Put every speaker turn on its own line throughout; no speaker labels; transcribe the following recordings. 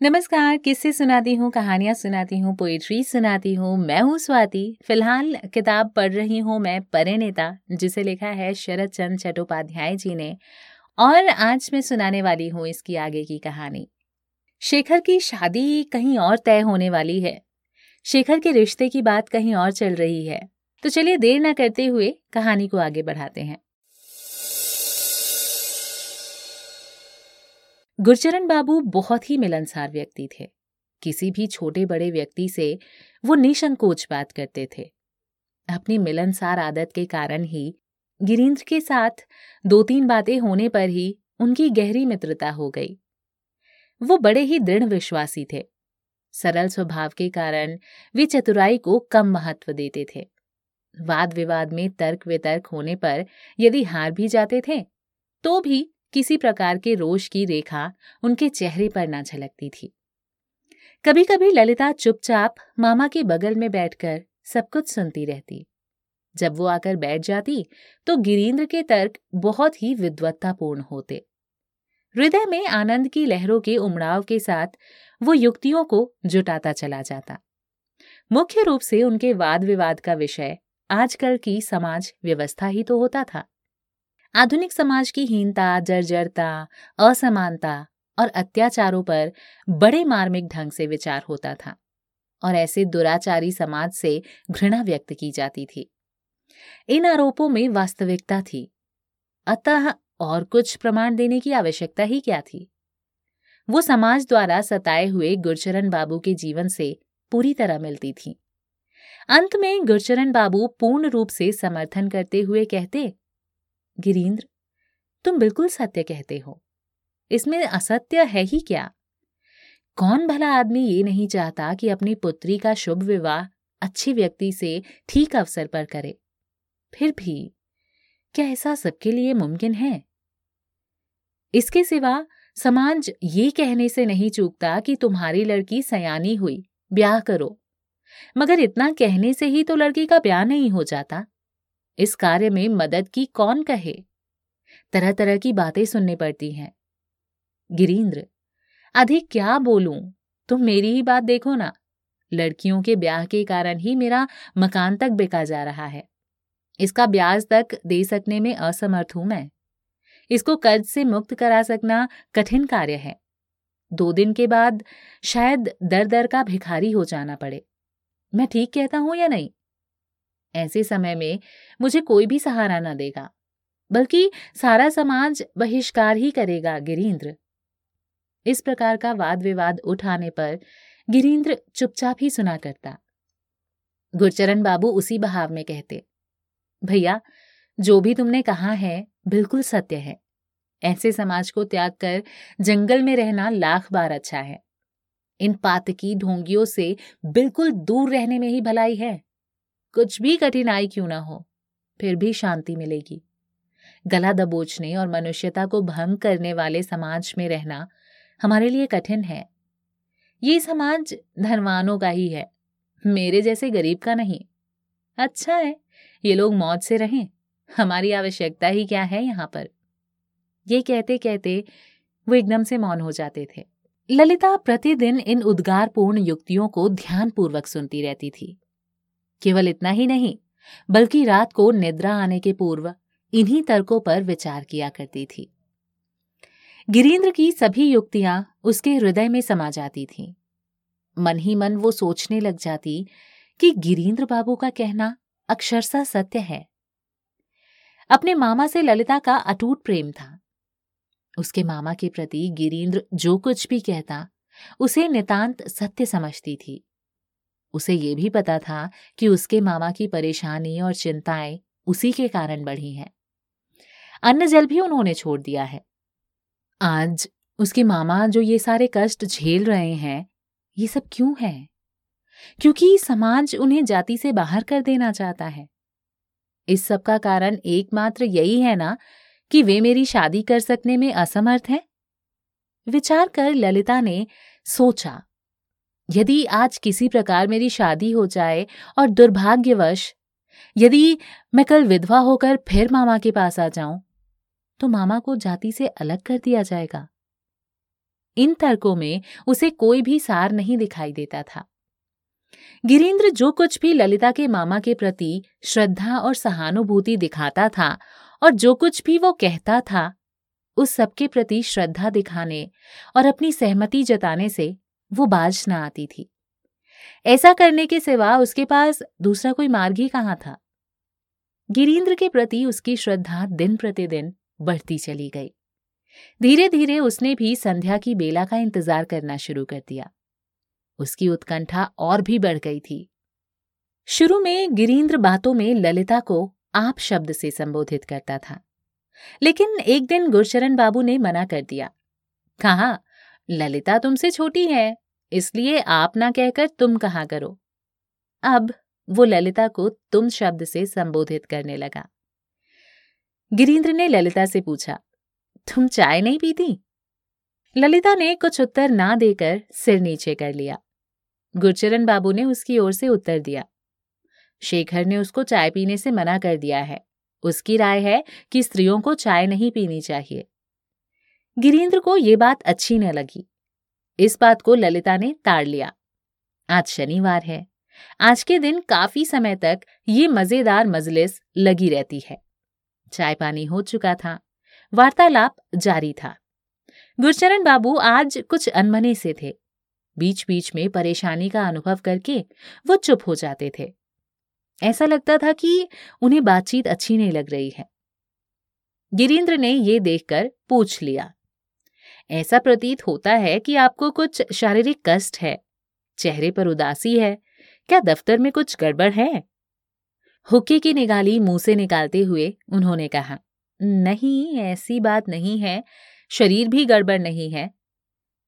नमस्कार, किससे सुनाती हूँ, कहानियाँ सुनाती हूँ पोइट्री सुनाती हूँ। मैं हूँ स्वाति। फ़िलहाल किताब पढ़ रही हूँ मैं परिणेता जिसे लिखा है शरद चंद चट्टोपाध्याय जी ने। और आज मैं सुनाने वाली हूँ इसकी आगे की कहानी। शेखर की शादी कहीं और तय होने वाली है। शेखर के रिश्ते की बात कहीं और चल रही है। तो चलिए देर न करते हुए कहानी को आगे बढ़ाते हैं। गुरचरण बाबू बहुत ही मिलनसार व्यक्ति थे। किसी भी छोटे बड़े व्यक्ति से वो निसंकोच बात करते थे। अपनी मिलनसार आदत के कारण ही गिरीन्द्र के साथ दो तीन बातें होने पर ही उनकी गहरी मित्रता हो गई। वो बड़े ही दृढ़ विश्वासी थे। सरल स्वभाव के कारण वे चतुराई को कम महत्व देते थे। वाद विवाद में तर्क वितर्क होने पर यदि हार भी जाते थे तो भी किसी प्रकार के रोष की रेखा उनके चेहरे पर ना झलकती थी। कभी कभी ललिता चुपचाप मामा के बगल में बैठकर सब कुछ सुनती रहती। जब वो आकर बैठ जाती तो गिरीन्द्र के तर्क बहुत ही विद्वत्तापूर्ण होते। हृदय में आनंद की लहरों के उमड़ाव के साथ वो युक्तियों को जुटाता चला जाता। मुख्य रूप से उनके वाद विवाद का विषय आजकल की समाज व्यवस्था ही तो होता था। आधुनिक समाज की हीनता, जर्जरता, असमानता और अत्याचारों पर बड़े मार्मिक ढंग से विचार होता था और ऐसे दुराचारी समाज से घृणा व्यक्त की जाती थी। इन आरोपों में वास्तविकता थी। अतः और कुछ प्रमाण देने की आवश्यकता ही क्या थी? वो समाज द्वारा सताए हुए गुरचरण बाबू के जीवन से पूरी तरह मिलती थी। अंत में गुरचरण बाबू पूर्ण रूप से समर्थन करते हुए कहते गिरीन्द्र तुम बिल्कुल सत्य कहते हो। इसमें असत्य है ही क्या? कौन भला आदमी ये नहीं चाहता कि अपनी पुत्री का शुभ विवाह अच्छे व्यक्ति से ठीक अवसर पर करे? फिर भी, क्या ऐसा सबके लिए मुमकिन है? इसके सिवा समाज ये कहने से नहीं चूकता कि तुम्हारी लड़की सयानी हुई, ब्याह करो। मगर इतना कहने से ही तो लड़की का ब्याह नहीं हो जाता। इस कार्य में मदद की कौन कहे? तरह तरह की बातें सुननी पड़ती हैं। गिरीन्द्र अधिक क्या बोलूँ? तुम मेरी ही बात देखो ना। लड़कियों के ब्याह के कारण ही मेरा मकान तक बिका जा रहा है। इसका ब्याज तक दे सकने में असमर्थ हूँ मैं। इसको कर्ज से मुक्त करा सकना कठिन कार्य है। दो दिन के बाद शायद दर दर का भिखारी हो जाना पड़े। मैं ठीक कहता हूँ या नहीं? ऐसे समय में मुझे कोई भी सहारा न देगा, बल्कि सारा समाज बहिष्कार ही करेगा गिरीन्द्र इस प्रकार का वाद विवाद उठाने पर गिरीन्द्र चुपचाप ही सुना करता। गुरचरण बाबू उसी बहाव में कहते, भैया, जो भी तुमने कहा है, बिल्कुल सत्य है। ऐसे समाज को त्याग कर जंगल में रहना लाख बार अच्छा है। इन पातकी ढोंगियों से बिल्कुल दूर रहने में ही भलाई है। कुछ भी कठिनाई क्यों ना हो, फिर भी शांति मिलेगी। गला दबोचने और मनुष्यता को भंग करने वाले समाज में रहना हमारे लिए कठिन है। ये समाज धनवानों का ही है, मेरे जैसे गरीब का नहीं। अच्छा है, ये लोग मौत से रहें, हमारी आवश्यकता ही क्या है यहाँ पर? ये कहते कहते वो एकदम से मौन हो जाते थे। ललिता प्रतिदिन इन उद्गारपूर्ण युक्तियों को ध्यानपूर्वक सुनती रहती थी। केवल इतना ही नहीं, बल्कि रात को निद्रा आने के पूर्व इन्हीं तर्कों पर विचार किया करती थी। गिरीन्द्र की सभी युक्तियाँ उसके हृदय में समा जाती थीं। मन ही मन वो सोचने लग जाती कि गिरीन्द्र बाबू का कहना अक्षरशः सत्य है। अपने मामा से ललिता का अटूट प्रेम था। उसके मामा के प्रति गिरीन्द्र जो कुछ भी कहता, उसे नितांत सत्य समझती थी। उसे ये भी पता था कि उसके मामा की परेशानी और चिंताएँ उसी के कारण बढ़ी हैं। अन्न जल भी उन्होंने छोड़ दिया है। आज उसके मामा जो ये सारे कष्ट झेल रहे हैं, ये सब क्यों है? क्योंकि समाज उन्हें जाति से बाहर कर देना चाहता है। इस सब का कारण एकमात्र यही है ना कि वे मेरी शादी कर सकने में असमर्थ हैं? विचार कर ललिता ने सोचा यदि आज किसी प्रकार मेरी शादी हो जाए और दुर्भाग्यवश यदि मैं कल विधवा होकर फिर मामा के पास आ जाऊँ तो मामा को जाति से अलग कर दिया जाएगा। इन तर्कों में उसे कोई भी सार नहीं दिखाई देता था। गिरीन्द्र जो कुछ भी ललिता के मामा के प्रति श्रद्धा और सहानुभूति दिखाता था और जो कुछ भी वो कहता था, उस सबके प्रति श्रद्धा दिखाने और अपनी सहमति जताने से वो बाज ना आती थी। ऐसा करने के सिवा उसके पास दूसरा कोई मार्ग ही कहाँ था? गिरीन्द्र के प्रति उसकी श्रद्धा दिन प्रतिदिन बढ़ती चली गई। धीरे धीरे उसने भी संध्या की बेला का इंतज़ार करना शुरू कर दिया। उसकी उत्कंठा और भी बढ़ गई थी। शुरू में गिरीन्द्र बातों में ललिता को आप शब्द से संबोधित करता था। लेकिन एक दिन गुरचरण बाबू ने मना कर दिया, कहा? ललिता तुमसे छोटी है, इसलिए आप ना कहकर तुम कहा करो। अब वो ललिता को तुम शब्द से संबोधित करने लगा। गिरीन्द्र ने ललिता से पूछा, तुम चाय नहीं पीती? ललिता ने कुछ उत्तर ना देकर सिर नीचे कर लिया। गुरचरण बाबू ने उसकी ओर से उत्तर दिया, शेखर ने उसको चाय पीने से मना कर दिया है। उसकी राय है कि स्त्रियों को चाय नहीं पीनी चाहिए। गिरीन्द्र को ये बात अच्छी न लगी। इस बात को ललिता ने ताड़ लिया। आज शनिवार है। आज के दिन काफ़ी समय तक ये मज़ेदार मजलिस लगी रहती है। चाय पानी हो चुका था। वार्तालाप जारी था। गुरचरण बाबू आज कुछ अनमने से थे। बीच बीच में परेशानी का अनुभव करके वो चुप हो जाते थे। ऐसा लगता था कि उन्हें बातचीत अच्छी नहीं लग रही है। गिरीन्द्र ने ये देखकर पूछ लिया। ऐसा प्रतीत होता है कि आपको कुछ शारीरिक कष्ट है। चेहरे पर उदासी है। क्या दफ्तर में कुछ गड़बड़ है? हुक्के की निगाली मुँह से निकालते हुए उन्होंने कहा, नहीं, ऐसी बात नहीं है। शरीर भी गड़बड़ नहीं है।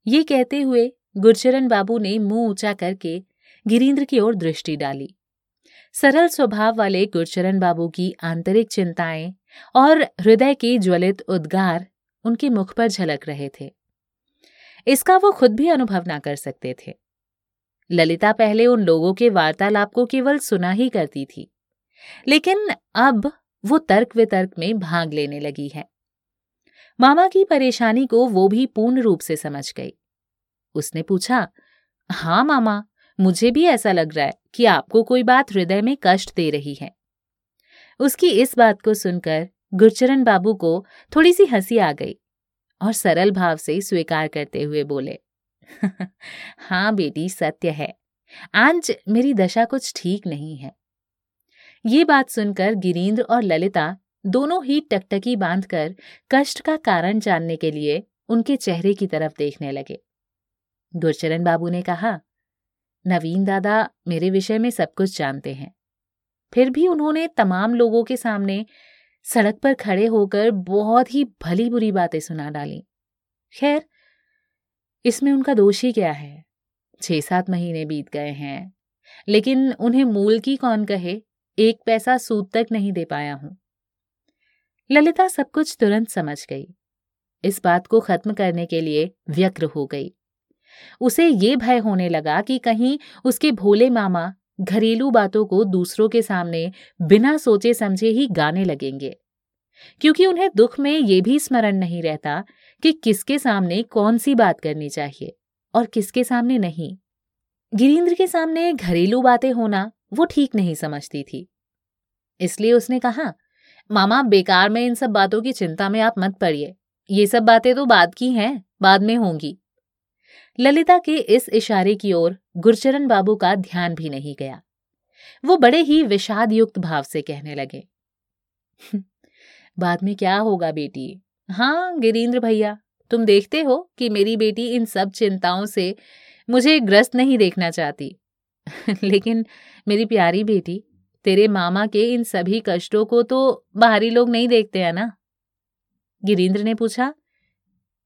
ये कहते हुए गुरचरण बाबू ने मुँह ऊँचा करके गिरीन्द्र की ओर दृष्टि डाली। सरल स्वभाव वाले गुरचरण बाबू की आंतरिक चिंताएँ और हृदय के ज्वलित उद्गार उनके मुख पर झलक रहे थे। इसका वो खुद भी अनुभव ना कर सकते थे। ललिता पहले उन लोगों के वार्तालाप को केवल सुना ही करती थी, लेकिन अब वो तर्क वितर्क में भाग लेने लगी है। मामा की परेशानी को वो भी पूर्ण रूप से समझ गई। उसने पूछा हाँ मामा, मुझे भी ऐसा लग रहा है कि आपको कोई बात हृदय में कष्ट दे रही है। उसकी इस बात को सुनकर गुरचरण बाबू को थोड़ी सी हँसी आ गई और सरल भाव से स्वीकार करते हुए बोले हाँ बेटी, सत्य है। आज मेरी दशा कुछ ठीक नहीं है। ये बात सुनकर गिरीन्द्र और ललिता दोनों ही टकटकी बांधकर कष्ट का कारण जानने के लिए उनके चेहरे की तरफ़ देखने लगे। गुरचरण बाबू ने कहा, नवीन दादा, मेरे विषय में सब कुछ जानते हैं। फिर भी उन्होंने तमाम लोगों के सामने सड़क पर खड़े होकर बहुत ही भली बुरी बातें सुना डाली। खैर, इसमें उनका दोष ही क्या है? छह सात महीने बीत गए हैं, लेकिन उन्हें मूल की कौन कहे? एक पैसा सूद तक नहीं दे पाया हूँ। ललिता सब कुछ तुरंत समझ गई। इस बात को खत्म करने के लिए व्यग्र हो गई। उसे ये भय होने लगा कि कहीं उसके भोले मामा घरेलू बातों को दूसरों के सामने बिना सोचे समझे ही गाने लगेंगे। क्योंकि उन्हें दुख में ये भी स्मरण नहीं रहता कि किसके सामने कौन सी बात करनी चाहिए और किसके सामने नहीं। गिरीन्द्र के सामने घरेलू बातें होना वो ठीक नहीं समझती थी। इसलिए उसने कहा, मामा, बेकार में इन सब बातों की चिंता में आप मत पड़िए। ये सब बातें तो बाद की हैं, बाद में होंगी। ललिता के इस इशारे की ओर गुरचरण बाबू का ध्यान भी नहीं गया। वो बड़े ही विषाद युक्त भाव से कहने लगे बाद में क्या होगा बेटी? हाँ गिरीन्द्र भैया, तुम देखते हो कि मेरी बेटी इन सब चिंताओं से मुझे ग्रस्त नहीं देखना चाहती। लेकिन मेरी प्यारी बेटी, तेरे मामा के इन सभी कष्टों को तो बाहरी लोग नहीं देखते हैं ना? गिरीन्द्र ने पूछा,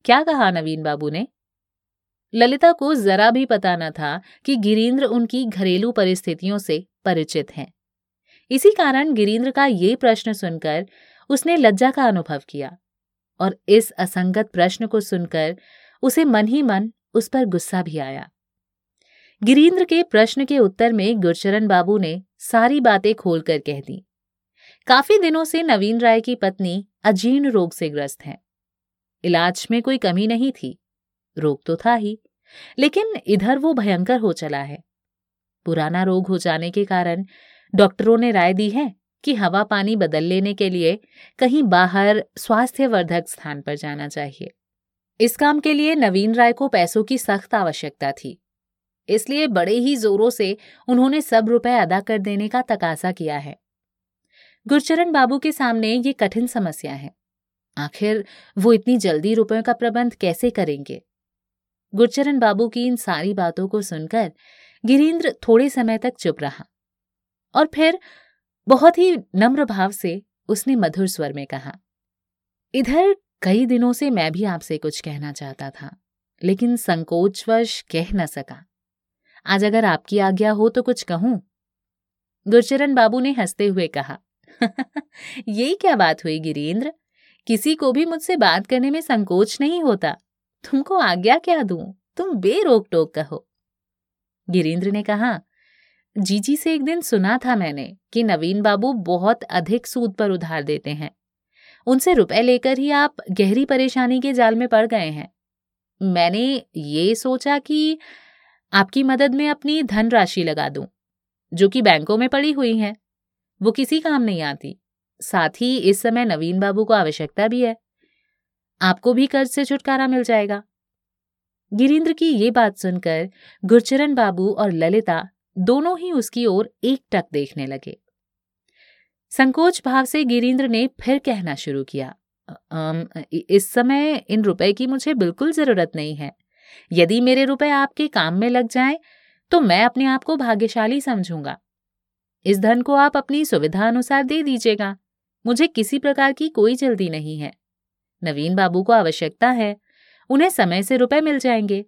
क्या कहा नवीन बाबू ने? ललिता को जरा भी पता न था कि गिरीन्द्र उनकी घरेलू परिस्थितियों से परिचित हैं। इसी कारण गिरीन्द्र का ये प्रश्न सुनकर उसने लज्जा का अनुभव किया और इस असंगत प्रश्न को सुनकर उसे मन ही मन उस पर गुस्सा भी आया। गिरीन्द्र के प्रश्न के उत्तर में गुरचरण बाबू ने सारी बातें खोलकर कह दी। काफ़ी दिनों से नवीन राय की पत्नी अजीर्ण रोग से ग्रस्त हैं। इलाज में कोई कमी नहीं थी। रोग तो था ही, लेकिन इधर वो भयंकर हो चला है। पुराना रोग हो जाने के कारण डॉक्टरों ने राय दी है कि हवा पानी बदल लेने के लिए कहीं बाहर स्वास्थ्यवर्धक स्थान पर जाना चाहिए। इस काम के लिए नवीन राय को पैसों की सख्त आवश्यकता थी। इसलिए बड़े ही जोरों से उन्होंने सब रुपए अदा कर देने का तकाजा किया है। गुरचरण बाबू के सामने ये कठिन समस्या है। आखिर वो इतनी जल्दी रुपयों का प्रबंध कैसे करेंगे? गुरचरण बाबू की इन सारी बातों को सुनकर गिरीन्द्र थोड़े समय तक चुप रहा और फिर बहुत ही नम्र भाव से उसने मधुर स्वर में कहा, इधर कई दिनों से मैं भी आपसे कुछ कहना चाहता था, लेकिन संकोचवश कह न सका। आज अगर आपकी आज्ञा हो तो कुछ कहूँ? गुरचरण बाबू ने हँसते हुए कहा ये क्या बात हुई गिरीन्द्र किसी को भी मुझसे बात करने में संकोच नहीं होता। तुमको आज्ञा क्या दूँ? तुम बेरोक टोक कहो। गिरीन्द्र ने कहा जीजी से एक दिन सुना था मैंने कि नवीन बाबू बहुत अधिक सूद पर उधार देते हैं। उनसे रुपए लेकर ही आप गहरी परेशानी के जाल में पड़ गए हैं। मैंने ये सोचा कि आपकी मदद में अपनी धनराशि लगा दूँ, जो कि बैंकों में पड़ी हुई है। वो किसी काम नहीं आती। साथ ही इस समय नवीन बाबू को आवश्यकता भी है। आपको भी कर्ज से छुटकारा मिल जाएगा। गिरीन्द्र की ये बात सुनकर गुरचरण बाबू और ललिता दोनों ही उसकी ओर एक टक देखने लगे। संकोच भाव से गिरीन्द्र ने फिर कहना शुरू किया इस समय इन रुपए की मुझे बिल्कुल ज़रूरत नहीं है। यदि मेरे रुपए आपके काम में लग जाएँ, तो मैं अपने आप को भाग्यशाली समझूँगा। इस धन को आप अपनी सुविधा अनुसार दे दीजिएगा। मुझे किसी प्रकार की कोई जल्दी नहीं है। नवीन बाबू को आवश्यकता है। उन्हें समय से रुपए मिल जाएँगे।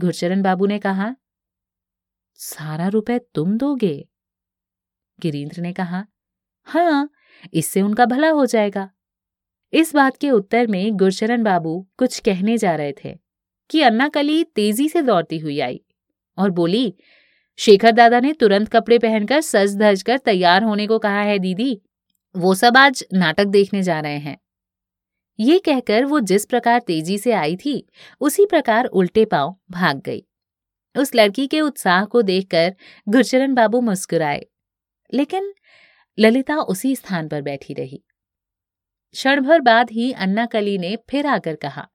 गुरचरण बाबू ने कहा सारा रुपए तुम दोगे? गिरीन्द्र ने कहा हाँ इससे उनका भला हो जाएगा। इस बात के उत्तर में गुरचरण बाबू कुछ कहने जा रहे थे कि अन्ना कली तेज़ी से दौड़ती हुई आई और बोली, शेखर दादा ने तुरंत कपड़े पहनकर सज धज कर तैयार होने को कहा है, दीदी। वो सब आज नाटक देखने जा रहे हैं। ये कहकर वो जिस प्रकार तेज़ी से आई थी, उसी प्रकार उल्टे पाँव भाग गई। उस लड़की के उत्साह को देखकर गुरचरण बाबू मुस्कुराए। लेकिन ललिता उसी स्थान पर बैठी रही। क्षण भर बाद ही अन्ना कली ने फिर आकर कहा,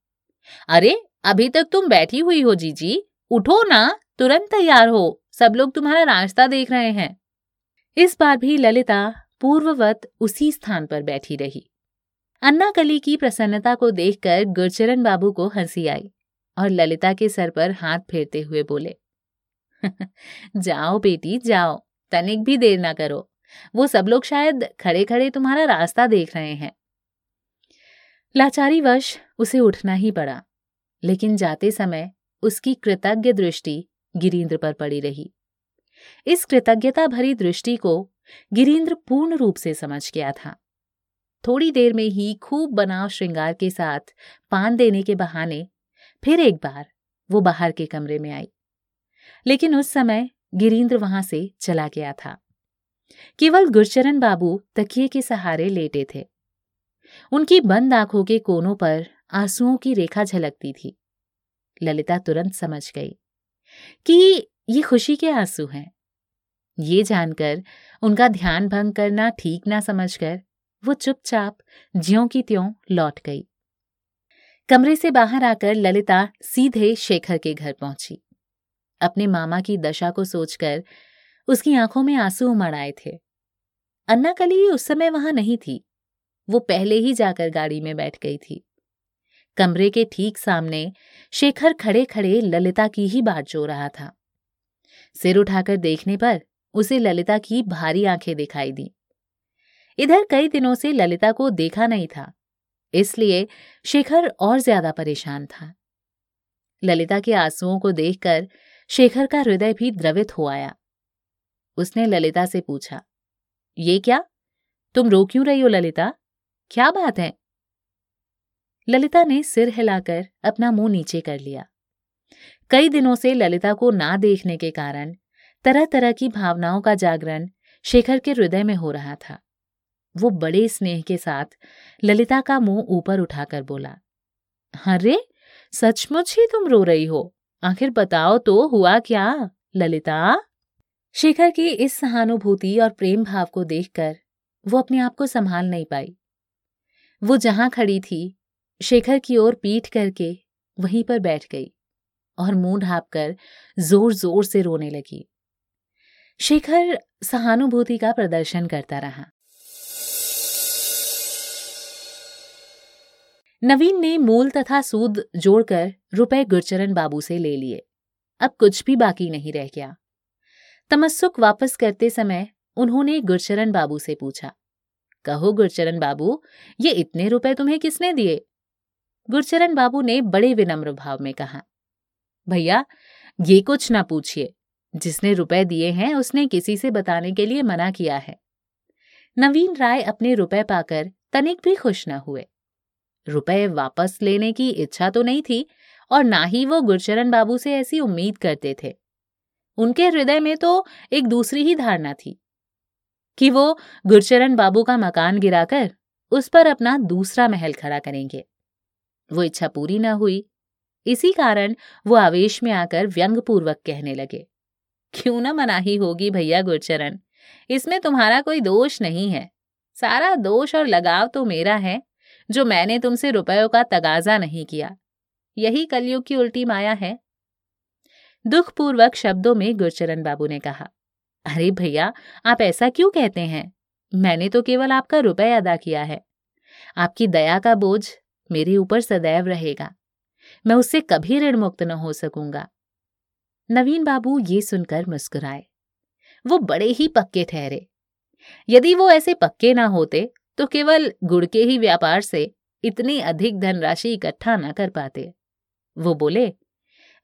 अरे, अभी तक तुम बैठी हुई हो जीजी। उठो ना, तुरंत तैयार हो। सब लोग तुम्हारा रास्ता देख रहे हैं। इस बार भी ललिता पूर्ववत उसी स्थान पर बैठी रही। अन्ना कली की प्रसन्नता को देखकर गुरचरण बाबू को हँसी आई। और ललिता के सर पर हाथ फेरते हुए बोले, जाओ बेटी, जाओ, तनिक भी देर ना करो। वो सब लोग शायद खड़े खड़े तुम्हारा रास्ता देख रहे हैं। लाचारी वश उसे उठना ही पड़ा, लेकिन जाते समय उसकी कृतज्ञ दृष्टि गिरीन्द्र पर पड़ी रही। इस कृतज्ञता भरी दृष्टि को गिरीन्द्र पूर्ण रूप से समझ गया था। थोड़ी देर में ही खूब बनाव श्रृंगार के साथ पान देने के बहाने फिर एक बार वो बाहर के कमरे में आई। लेकिन उस समय गिरीन्द्र वहाँ से चला गया था। केवल गुरचरण बाबू तकिए के सहारे लेटे थे। उनकी बंद आँखों के कोनों पर आंसुओं की रेखा झलकती थी। ललिता तुरंत समझ गई कि ये खुशी के आँसू हैं। ये जानकर उनका ध्यान भंग करना ठीक ना समझकर वो चुपचाप ज्यों की त्यों लौट गई। कमरे से बाहर आकर ललिता सीधे शेखर के घर पहुँची। अपने मामा की दशा को सोचकर उसकी आँखों में आँसू उमड़ आए थे। अन्ना कली उस समय वहाँ नहीं थी। वो पहले ही जाकर गाड़ी में बैठ गई थी। कमरे के ठीक सामने शेखर खड़े खड़े ललिता की ही बात जो रहा था। सिर उठाकर देखने पर उसे ललिता की भारी आँखें दिखाई दी। इधर कई दिनों से ललिता को देखा नहीं था। इसलिए शेखर और ज़्यादा परेशान था। ललिता के आंसुओं को देखकर शेखर का हृदय भी द्रवित हो आया। उसने ललिता से पूछा, ये क्या? तुम रो क्यों रही हो ललिता? क्या बात है? ललिता ने सिर हिलाकर अपना मुँह नीचे कर लिया। कई दिनों से ललिता को ना देखने के कारण तरह तरह की भावनाओं का जागरण शेखर के हृदय में हो रहा था। वो बड़े स्नेह के साथ ललिता का मुँह ऊपर उठाकर बोला, अरे, सचमुच ही तुम रो रही हो। आखिर बताओ तो हुआ क्या? ललिता? शेखर की इस सहानुभूति और प्रेम भाव को देखकर वो अपने आप को संभाल नहीं पाई। वो जहाँ खड़ी थी, शेखर की ओर पीठ करके वहीं पर बैठ गई और मुँह ढाप कर ज़ोर ज़ोर से रोने लगी। शेखर सहानुभूति का प्रदर्शन करता रहा। नवीन ने मूल तथा सूद जोड़कर रुपए गुरचरण बाबू से ले लिए। अब कुछ भी बाकी नहीं रह गया। तमस्सुक वापस करते समय उन्होंने गुरचरण बाबू से पूछा, कहो गुरचरण बाबू, ये इतने रुपए तुम्हें किसने दिए? गुरचरण बाबू ने बड़े विनम्र भाव में कहा, भैया, ये कुछ ना पूछिए। जिसने रुपए दिए हैं, उसने किसी से बताने के लिए मना किया है। नवीन राय अपने रुपए पाकर तनिक भी खुश न हुए। रुपए वापस लेने की इच्छा तो नहीं थी और ना ही वो गुरचरण बाबू से ऐसी उम्मीद करते थे। उनके हृदय में तो एक दूसरी ही धारणा थी कि वो गुरचरण बाबू का मकान गिराकर उस पर अपना दूसरा महल खड़ा करेंगे। वो इच्छा पूरी न हुई। इसी कारण वो आवेश में आकर व्यंगपूर्वक कहने लगे, क्यों ना मनाही होगी भैया गुरचरण इसमें तुम्हारा कोई दोष नहीं है। सारा दोष और लगाव तो मेरा है। जो मैंने तुमसे रुपयों का तगाजा नहीं किया। यही कलयुग की उल्टी माया है। दुखपूर्वक शब्दों में गुरचरण बाबू ने कहा, अरे भैया, आप ऐसा क्यों कहते हैं? मैंने तो केवल आपका रुपये अदा किया है। आपकी दया का बोझ मेरे ऊपर सदैव रहेगा। मैं उससे कभी ऋण मुक्त न हो सकूँगा। नवीन बाबू ये सुनकर मुस्कुराए। वो बड़े ही पक्के ठहरे। यदि वो ऐसे पक्के ना होते तो केवल गुड़ के ही व्यापार से इतनी अधिक धनराशि इकट्ठा न कर पाते। वो बोले,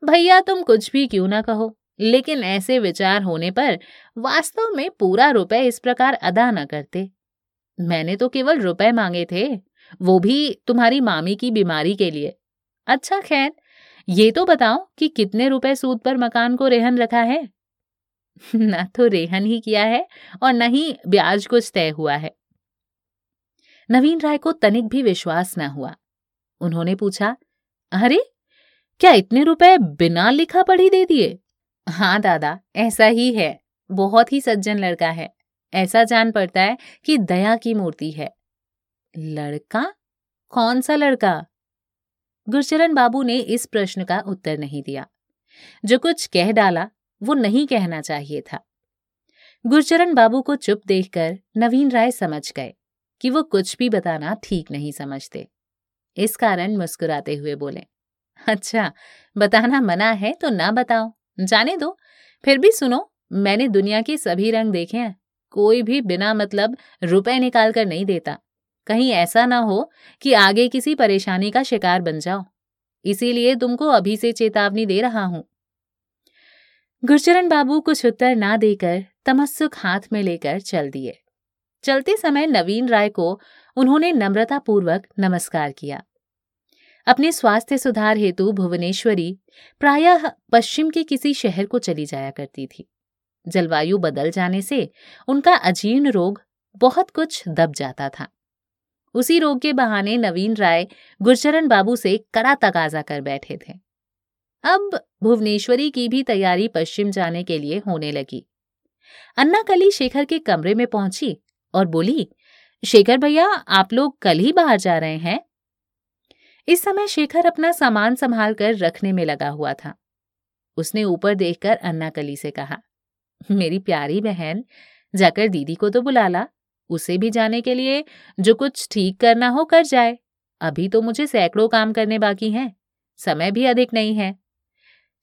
भैया, तुम कुछ भी क्यों ना कहो, लेकिन ऐसे विचार होने पर वास्तव में पूरा रुपए इस प्रकार अदा न करते। मैंने तो केवल रुपए मांगे थे, वो भी तुम्हारी मामी की बीमारी के लिए। अच्छा खैर, ये तो बताओ कि कितने रुपए सूद पर मकान को रेहन रखा है? ना तो रेहन ही किया है और न ही ब्याज कुछ तय हुआ है। नवीन राय को तनिक भी विश्वास न हुआ। उन्होंने पूछा, अरे, क्या इतने रुपए बिना लिखा पढ़ी दे दिए? हाँ दादा, ऐसा ही है। बहुत ही सज्जन लड़का है। ऐसा जान पड़ता है कि दया की मूर्ति है। लड़का? कौन सा लड़का? गुरचरण बाबू ने इस प्रश्न का उत्तर नहीं दिया। जो कुछ कह डाला, वो नहीं कहना चाहिए था। गुरचरण बाबू को चुप देखकर नवीन राय समझ गए। कि वो कुछ भी बताना ठीक नहीं समझते। इस कारण मुस्कुराते हुए बोले अच्छा बताना मना है तो ना बताओ। जाने दो। फिर भी सुनो, मैंने दुनिया के सभी रंग देखे हैं। कोई भी बिना मतलब रुपए निकाल कर नहीं देता। कहीं ऐसा ना हो कि आगे किसी परेशानी का शिकार बन जाओ। इसीलिए तुमको अभी से चेतावनी दे रहा हूँ। गुरचरण बाबू कुछ उत्तर ना देकर तमस्सुक हाथ में लेकर चल दिए। चलते समय नवीन राय को उन्होंने नम्रतापूर्वक नमस्कार किया। अपने स्वास्थ्य सुधार हेतु भुवनेश्वरी प्रायः पश्चिम के किसी शहर को चली जाया करती थी। जलवायु बदल जाने से उनका अजीर्ण रोग बहुत कुछ दब जाता था। उसी रोग के बहाने नवीन राय गुरचरण बाबू से कड़ा तकाजा कर बैठे थे। अब भुवनेश्वरी की भी तैयारी पश्चिम जाने के लिए होने लगी। अन्ना कली शेखर के कमरे में पहुँची और बोली, शेखर भैया, आप लोग कल ही बाहर जा रहे हैं? इस समय शेखर अपना सामान संभाल कर रखने में लगा हुआ था। उसने ऊपर देखकर अन्ना कली से कहा, मेरी प्यारी बहन, जाकर दीदी को तो बुला ला। उसे भी जाने के लिए जो कुछ ठीक करना हो कर जाए। अभी तो मुझे सैकड़ों काम करने बाकी हैं। समय भी अधिक नहीं है।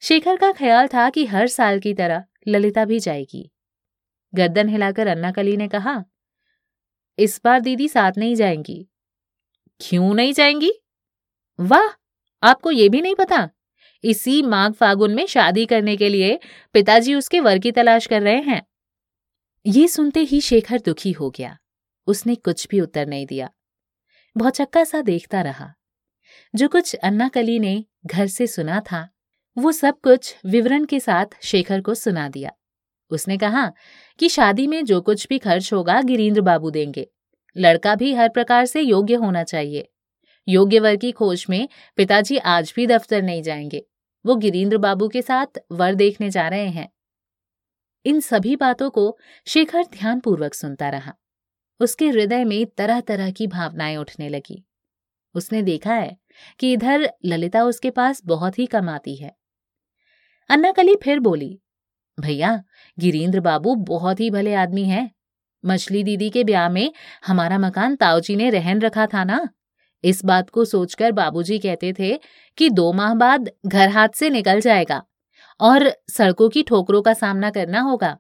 शेखर का ख्याल था कि हर साल की तरह ललिता भी जाएगी। गर्दन हिलाकर अन्ना कली ने कहा इस बार दीदी साथ नहीं जाएँगी। क्यों नहीं जाएँगी? वाह, आपको ये भी नहीं पता। इसी माघ फागुन में शादी करने के लिए पिताजी उसके वर की तलाश कर रहे हैं। ये सुनते ही शेखर दुखी हो गया। उसने कुछ भी उत्तर नहीं दिया। भौचक्का सा देखता रहा। जो कुछ अन्ना कली ने घर से सुना था, वो सब कुछ विवरण के साथ शेखर को सुना दिया। उसने कहा कि शादी में जो कुछ भी खर्च होगा गिरीन्द्र बाबू देंगे। लड़का भी हर प्रकार से योग्य होना चाहिए। योग्य वर की खोज में पिताजी आज भी दफ्तर नहीं जाएँगे। वो गिरीन्द्र बाबू के साथ वर देखने जा रहे हैं। इन सभी बातों को शेखर ध्यानपूर्वक सुनता रहा। उसके हृदय में तरह तरह की भावनाएँ उठने लगी। उसने देखा है कि इधर ललिता उसके पास बहुत ही कम आती है। अन्ना कली फिर बोली भैया गिरीन्द्र बाबू बहुत ही भले आदमी हैं। मछली दीदी के ब्याह में हमारा मकान ताऊजी ने रहन रखा था ना? इस बात को सोचकर बाबूजी कहते थे कि दो माह बाद घर हाथ से निकल जाएगा और सड़कों की ठोकरों का सामना करना होगा।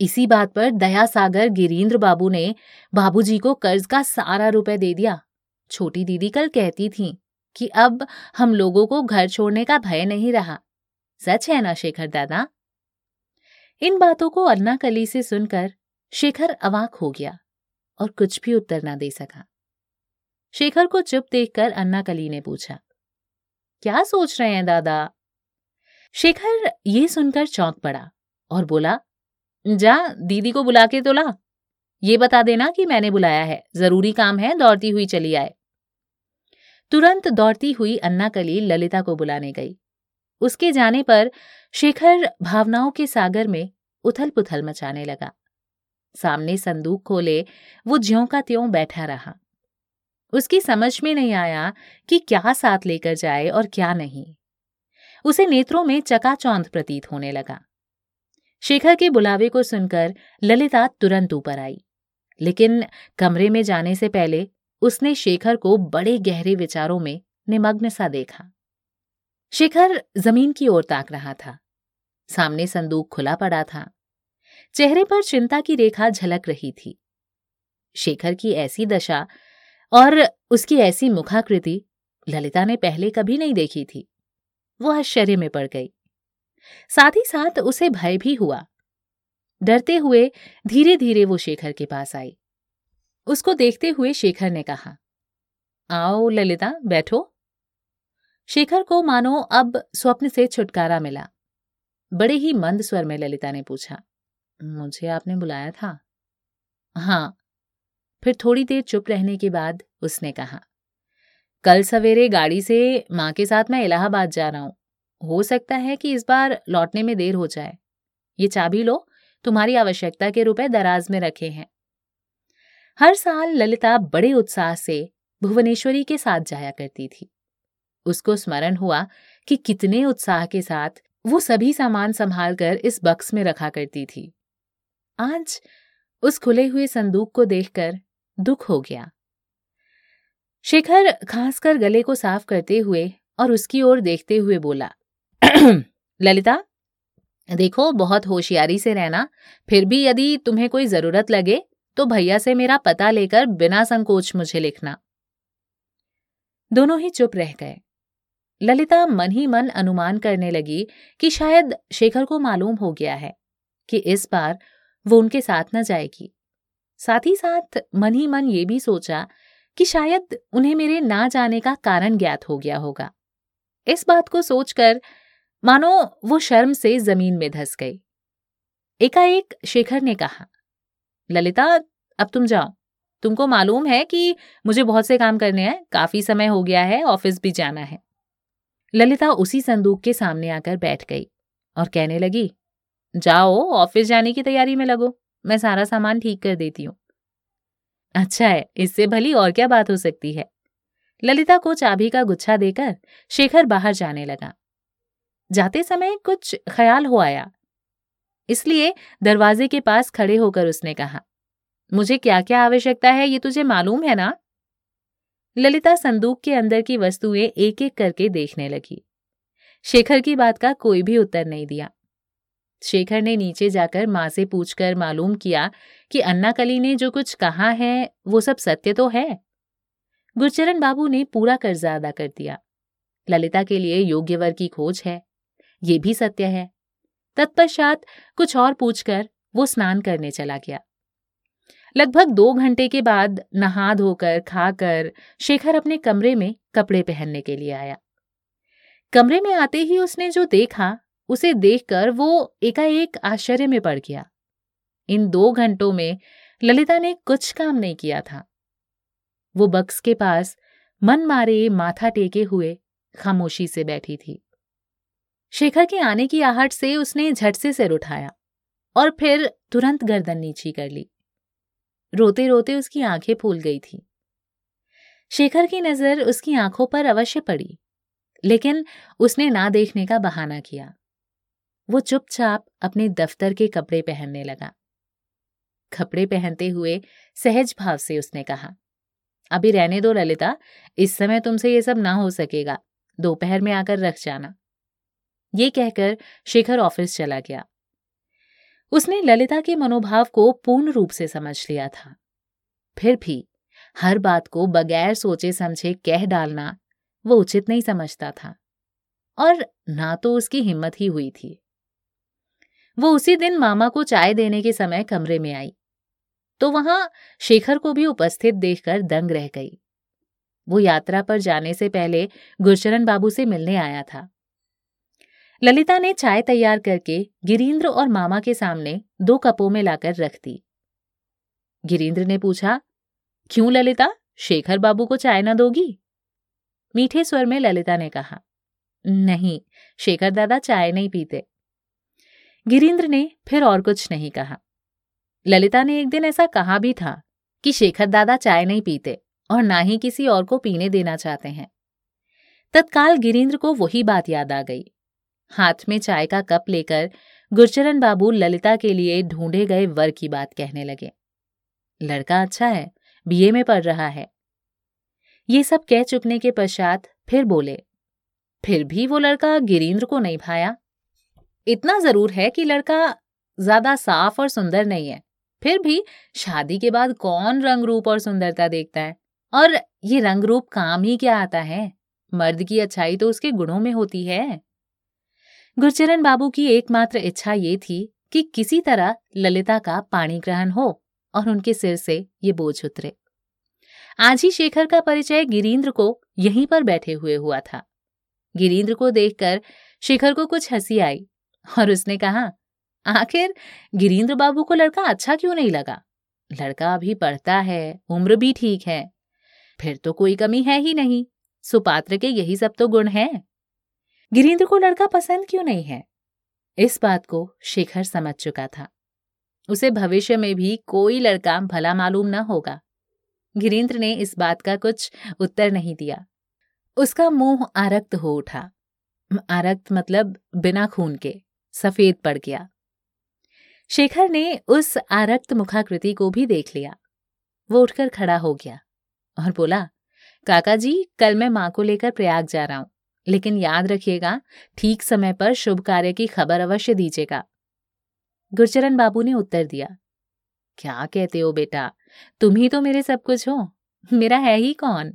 इसी बात पर दया सागर गिरीन्द्र बाबू ने बाबूजी को कर्ज का सारा रुपए दे दिया। छोटी दीदी कल कहती थी कि अब हम लोगों को घर छोड़ने का भय नहीं रहा। सच है ना, शेखर दादा? इन बातों को अन्ना कली से सुनकर शेखर अवाक हो गया और कुछ भी उत्तर ना दे सका। शेखर को चुप देखकर अन्ना कली ने पूछा, क्या सोच रहे हैं दादा? शेखर ये सुनकर चौंक पड़ा और बोला, जा, दीदी को बुला के तो ला। ये बता देना कि मैंने बुलाया है। ज़रूरी काम है, दौड़ती हुई चली आए। तुरंत दौड़ती हुई अन्ना कली ललिता को बुलाने गई। उसके जाने पर शेखर भावनाओं के सागर में उथल पुथल मचाने लगा। सामने संदूक खोले, वो ज्यों का त्यों बैठा रहा। उसकी समझ में नहीं आया कि क्या साथ लेकर जाए और क्या नहीं। उसे नेत्रों में चकाचौंध प्रतीत होने लगा। शेखर के बुलावे को सुनकर ललिता तुरंत ऊपर आई। लेकिन कमरे में जाने से पहले उसने शेखर को बड़े गहरे विचारों में निमग्न सा देखा। शेखर ज़मीन की ओर ताक रहा था। सामने संदूक खुला पड़ा था। चेहरे पर चिंता की रेखा झलक रही थी। शेखर की ऐसी दशा और उसकी ऐसी मुखाकृति ललिता ने पहले कभी नहीं देखी थी। वो आश्चर्य में पड़ गई। साथ ही साथ उसे भय भी हुआ। डरते हुए धीरे धीरे वो शेखर के पास आई। उसको देखते हुए शेखर ने कहा, आओ ललिता, बैठो। शेखर को, मानो, अब स्वप्न से छुटकारा मिला। बड़े ही मंद स्वर में ललिता ने पूछा, मुझे आपने बुलाया था? हाँ। फिर थोड़ी देर चुप रहने के बाद उसने कहा, कल सवेरे गाड़ी से माँ के साथ मैं इलाहाबाद जा रहा हूँ। हो सकता है कि इस बार लौटने में देर हो जाए। ये चाबी लो, तुम्हारी आवश्यकता के रुपए दराज में रखे हैं। हर साल ललिता बड़े उत्साह से भुवनेश्वरी के साथ जाया करती थी। उसको स्मरण हुआ कि कितने उत्साह के साथ वो सभी सामान संभाल कर इस बक्स में रखा करती थी। आज उस खुले हुए संदूक को देखकर दुख हो गया। शेखर खासकर गले को साफ़ करते हुए और उसकी ओर देखते हुए बोला, ललिता, देखो, बहुत होशियारी से रहना, फिर भी यदि तुम्हें कोई ज़रूरत लगे तो भैया से मेरा पता लेकर बिना संकोच मुझे लिखना। दोनों ही चुप रह गए। ललिता मन ही मन अनुमान करने लगी कि शायद शेखर को मालूम हो गया है कि इस बार वो उनके साथ न जाएगी। साथ ही साथ मन ही मन ये भी सोचा कि शायद उन्हें मेरे ना जाने का कारण ज्ञात हो गया होगा। इस बात को सोचकर मानो वो शर्म से ज़मीन में धस गई। एकाएक शेखर ने कहा, ललिता, अब तुम जाओ। तुमको मालूम है कि मुझे बहुत से काम करने हैं, काफ़ी समय हो गया है, ऑफ़िस भी जाना है। ललिता उसी संदूक के सामने आकर बैठ गई और कहने लगी, जाओ, ऑफ़िस जाने की तैयारी में लगो, मैं सारा सामान ठीक कर देती हूँ। अच्छा है, इससे भली और क्या बात हो सकती है? ललिता को चाबी का गुच्छा देकर शेखर बाहर जाने लगा। जाते समय कुछ ख्याल हो आया। इसलिए दरवाजे के पास खड़े होकर उसने कहा, मुझे क्या क्या आवश्यकता है, ये तुझे मालूम है ना? ललिता संदूक के अंदर की वस्तुएँ एक एक करके देखने लगी। शेखर की बात का कोई भी उत्तर नहीं दिया। शेखर ने नीचे जाकर माँ से पूछकर मालूम किया कि अन्ना कली ने जो कुछ कहा है, वो सब सत्य तो है। गुरचरण बाबू ने पूरा कर्जा अदा कर दिया। ललिता के लिए योग्य वर की खोज है। ये भी सत्य है। तत्पश्चात कुछ और पूछकर वो स्नान करने चला गया। लगभग दो घंटे के बाद नहा धोकर, खाकर शेखर अपने कमरे में कपड़े पहनने के लिए आया। कमरे में आते ही उसने जो देखा, उसे देखकर वो एकाएक आश्चर्य में पड़ गया। इन दो घंटों में ललिता ने कुछ काम नहीं किया था। वो बक्स के पास मन मारे माथा टेके हुए खामोशी से बैठी थी। शेखर के आने की आहट से उसने झट से सिर उठाया और फिर तुरंत गर्दन नीची कर ली। रोते रोते उसकी आँखें फूल गई थी। शेखर की नज़र उसकी आँखों पर अवश्य पड़ी, लेकिन उसने ना देखने का बहाना किया। वो चुपचाप अपने दफ्तर के कपड़े पहनने लगा। कपड़े पहनते हुए सहज भाव से उसने कहा, अभी रहने दो ललिता, इस समय तुमसे ये सब ना हो सकेगा, दोपहर में आकर रख जाना। ये कहकर शेखर ऑफ़िस चला गया। उसने ललिता के मनोभाव को पूर्ण रूप से समझ लिया था। फिर भी, हर बात को बगैर सोचे समझे कह डालना, वो उचित नहीं समझता था। और ना तो उसकी हिम्मत ही हुई थी। वो उसी दिन मामा को चाय देने के समय कमरे में आई। तो वहाँ शेखर को भी उपस्थित देखकर दंग रह गई। वो यात्रा पर जाने से पहले गुरचरण बाबू से मिलने आया था। ललिता ने चाय तैयार करके गिरीन्द्र और मामा के सामने दो कपों में लाकर रख दी। गिरीन्द्र ने पूछा, क्यों ललिता? शेखर बाबू को चाय ना दोगी? मीठे स्वर में ललिता ने कहा, नहीं, शेखर दादा चाय नहीं पीते। गिरीन्द्र ने फिर और कुछ नहीं कहा। ललिता ने एक दिन ऐसा कहा भी था कि शेखर दादा चाय नहीं पीते और ना ही किसी और को पीने देना चाहते हैं। तत्काल गिरीन्द्र को वही बात याद आ गई। हाथ में चाय का कप लेकर गुरचरण बाबू ललिता के लिए ढूंढे गए वर की बात कहने लगे। लड़का अच्छा है, बीए में पढ़ रहा है। ये सब कह चुकने के पश्चात फिर बोले, फिर भी वो लड़का गिरीन्द्र को नहीं भाया? इतना ज़रूर है कि लड़का ज़्यादा साफ़ और सुंदर नहीं है, फिर भी शादी के बाद कौन रंग रूप और सुंदरता देखता है? और ये रंग रूप काम ही क्या आता है? मर्द की अच्छाई तो उसके गुणों में होती है। गुरचरण बाबू की एकमात्र इच्छा ये थी कि किसी तरह ललिता का पाणी ग्रहण हो और उनके सिर से ये बोझ उतरे। आज ही शेखर का परिचय गिरीन्द्र को यहीं पर बैठे हुए हुआ था। गिरीन्द्र को देखकर शेखर को कुछ हँसी आई और उसने कहा, आखिर गिरीन्द्र बाबू को लड़का अच्छा क्यों नहीं लगा? लड़का अभी पढ़ता है, उम्र भी ठीक है। फिर तो कोई कमी है ही नहीं। सुपात्र के यही सब तो गुण हैं। गिरीन्द्र को लड़का पसंद क्यों नहीं है? इस बात को शेखर समझ चुका था। उसे भविष्य में भी कोई लड़का भला मालूम न होगा। गिरीन्द्र ने इस बात का कुछ उत्तर नहीं दिया। उसका मुँह आरक्त हो उठा। आरक्त मतलब बिना खून के, सफ़ेद पड़ गया। शेखर ने उस आरक्त मुखाकृति को भी देख लिया। वो उठकर खड़ा हो गया और बोला, काका जी, कल मैं माँ को लेकर प्रयाग जा रहा हूँ। लेकिन याद रखिएगा, ठीक समय पर शुभ कार्य की खबर अवश्य दीजिएगा। गुरचरण बाबू ने उत्तर दिया, क्या कहते हो बेटा? तुम ही तो मेरे सब कुछ हो। मेरा है ही कौन?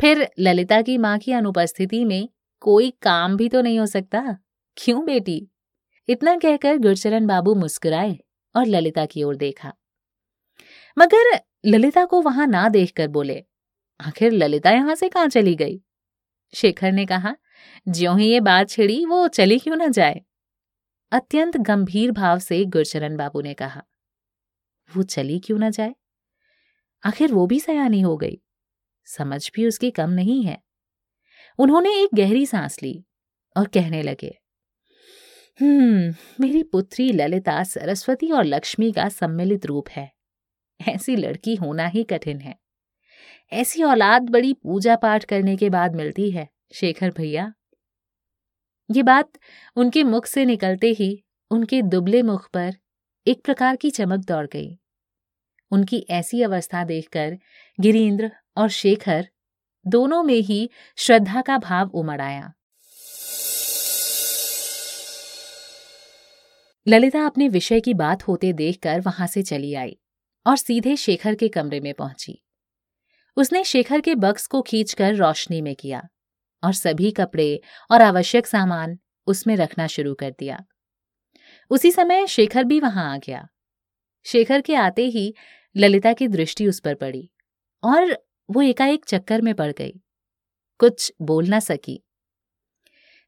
फिर ललिता की माँ की अनुपस्थिति में कोई काम भी तो नहीं हो सकता? क्यों बेटी? इतना कहकर गुरचरण बाबू मुस्कुराए और ललिता की ओर देखा। मगर ललिता को वहाँ ना देखकर बोले, आखिर ललिता यहाँ से कहाँ चली गई? शेखर ने कहा, ज्यो ही ये बात छिड़ी, वो चली क्यों ना जाए? अत्यंत गंभीर भाव से गुरचरण बाबू ने कहा, वो चली क्यों ना जाए? आखिर वो भी सयानी हो गई। समझ भी उसकी कम नहीं है। उन्होंने एक गहरी सांस ली और कहने लगे हम्म मेरी पुत्री ललिता सरस्वती और लक्ष्मी का सम्मिलित रूप है। ऐसी लड़की होना ही कठिन है। ऐसी औलाद बड़ी पूजा पाठ करने के बाद मिलती है, शेखर भैया। ये बात उनके मुख से निकलते ही उनके दुबले मुख पर एक प्रकार की चमक दौड़ गई। उनकी ऐसी अवस्था देखकर गिरीन्द्र और शेखर दोनों में ही श्रद्धा का भाव उमड़ आया। ललिता अपने विषय की बात होते देखकर वहाँ से चली आई और सीधे शेखर के कमरे में पहुँची। उसने शेखर के बक्स को खींचकर रोशनी में किया और सभी कपड़े और आवश्यक सामान उसमें रखना शुरू कर दिया। उसी समय शेखर भी वहाँ आ गया। शेखर के आते ही ललिता की दृष्टि उस पर पड़ी और वो एकाएक चक्कर में पड़ गई। कुछ बोल ना सकी।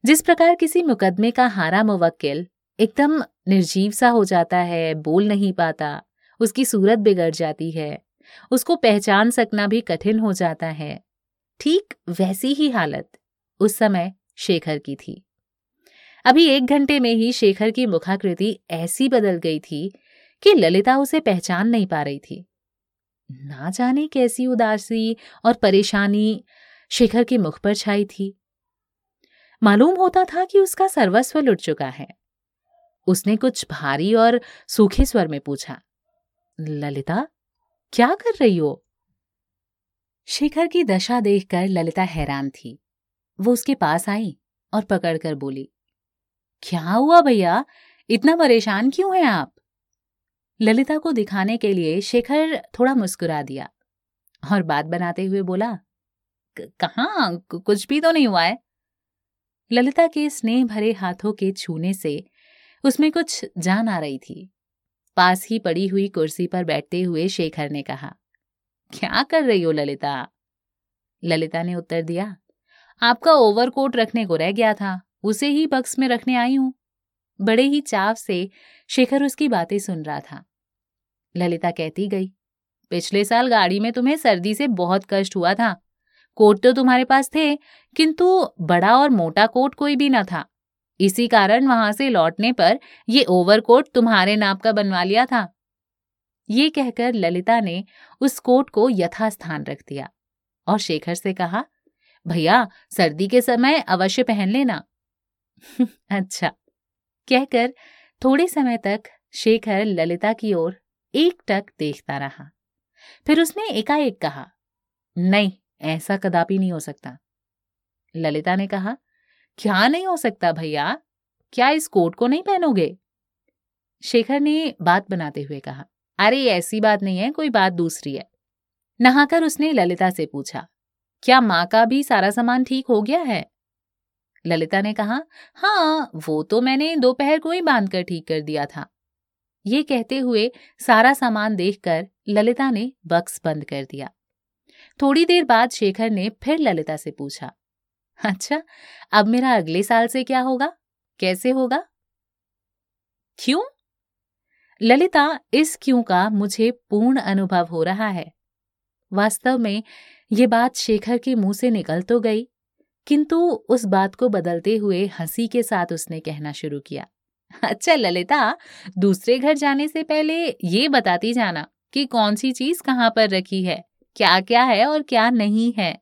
जिस प्रकार किसी मुकदमे का हारा मुवक्किल एकदम निर्जीव सा हो जाता है, बोल नहीं पाता, उसकी सूरत बिगड़ जाती है उसको पहचान सकना भी कठिन हो जाता है। ठीक वैसी ही हालत उस समय शेखर की थी। अभी एक घंटे में ही शेखर की मुखाकृति ऐसी बदल गई थी कि ललिता उसे पहचान नहीं पा रही थी। ना जाने कैसी उदासी और परेशानी शेखर के मुख पर छाई थी। मालूम होता था कि उसका सर्वस्व लुट चुका है। उसने कुछ भारी और सूखे स्वर में पूछा, ललिता क्या कर रही हो? शेखर की दशा देखकर ललिता हैरान थी। वो उसके पास आई और पकड़कर बोली, क्या हुआ भैया? इतना परेशान क्यों हैं आप? ललिता को दिखाने के लिए शेखर थोड़ा मुस्कुरा दिया और बात बनाते हुए बोला कहा? कुछ भी तो नहीं हुआ है? ललिता के स्नेह भरे हाथों के छूने से उसमें कुछ जान आ रही थी। पास ही पड़ी हुई कुर्सी पर बैठते हुए शेखर ने कहा, क्या कर रही हो ललिता? ललिता ने उत्तर दिया, आपका ओवरकोट रखने को रह गया था, उसे ही बक्स में रखने आई हूँ। बड़े ही चाव से शेखर उसकी बातें सुन रहा था। ललिता कहती गई, पिछले साल गाड़ी में तुम्हें सर्दी से बहुत कष्ट हुआ था। कोट तो तुम्हारे पास थे, किंतु बड़ा और मोटा कोट कोई भी ना था। इसी कारण वहाँ से लौटने पर ये ओवरकोट तुम्हारे नाप का बनवा लिया था। ये कहकर ललिता ने उस कोट को यथास्थान रख दिया और शेखर से कहा, भैया, सर्दी के समय अवश्य पहन लेना। अच्छा कहकर थोड़े समय तक शेखर ललिता की ओर एक टक देखता रहा। फिर उसने एकाएक कहा, नहीं, ऐसा कदापि नहीं हो सकता। ललिता ने कहा क्या नहीं हो सकता भैया? क्या इस कोट को नहीं पहनोगे? शेखर ने बात बनाते हुए कहा, अरे, ऐसी बात नहीं है, कोई बात दूसरी है। नहाकर उसने ललिता से पूछा, क्या माँ का भी सारा सामान ठीक हो गया है? ललिता ने कहा हाँ वो तो मैंने दोपहर को ही बाँध कर ठीक कर दिया था। ये कहते हुए सारा सामान देखकर ललिता ने बक्स बंद कर दिया। थोड़ी देर बाद शेखर ने फिर ललिता से पूछा अच्छा अब मेरा अगले साल से क्या होगा? कैसे होगा? क्यों? ललिता, इस क्यों का मुझे पूर्ण अनुभव हो रहा है। वास्तव में ये बात शेखर के मुँह से निकल तो गई, किंतु उस बात को बदलते हुए हँसी के साथ उसने कहना शुरू किया। अच्छा ललिता, दूसरे घर जाने से पहले ये बताती जाना कि कौन सी चीज़ कहाँ पर रखी है क्या क्या है और क्या नहीं है।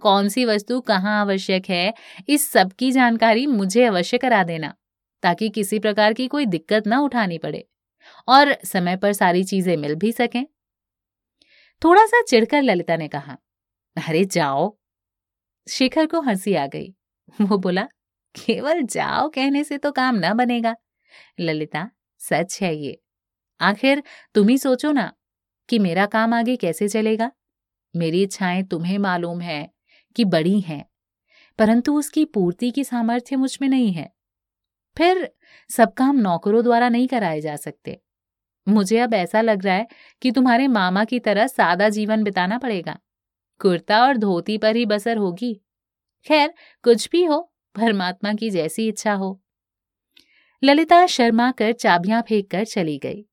कौन सी वस्तु कहाँ आवश्यक है, इस सब की जानकारी मुझे अवश्य करा देना, ताकि किसी प्रकार की कोई दिक्कत ना उठानी पड़े और समय पर सारी चीज़ें मिल भी सकें। थोड़ा सा चिढ़कर ललिता ने कहा, अरे, जाओ। शेखर को हँसी आ गई। वो बोला, केवल जाओ कहने से तो काम ना बनेगा। ललिता, सच है ये। आखिर तुम ही सोचो ना कि मेरा काम आगे कैसे चलेगा? मेरी इच्छाएँ तुम्हें मालूम है। कि बड़ी हैं, परंतु उसकी पूर्ति की सामर्थ्य मुझमें नहीं है। फिर सब काम नौकरों द्वारा नहीं कराए जा सकते। मुझे अब ऐसा लग रहा है कि तुम्हारे मामा की तरह सादा जीवन बिताना पड़ेगा। कुर्ता और धोती पर ही बसर होगी। खैर, कुछ भी हो, परमात्मा की जैसी इच्छा हो। ललिता शर्मा कर चाबियाँ फेंक कर चली गई।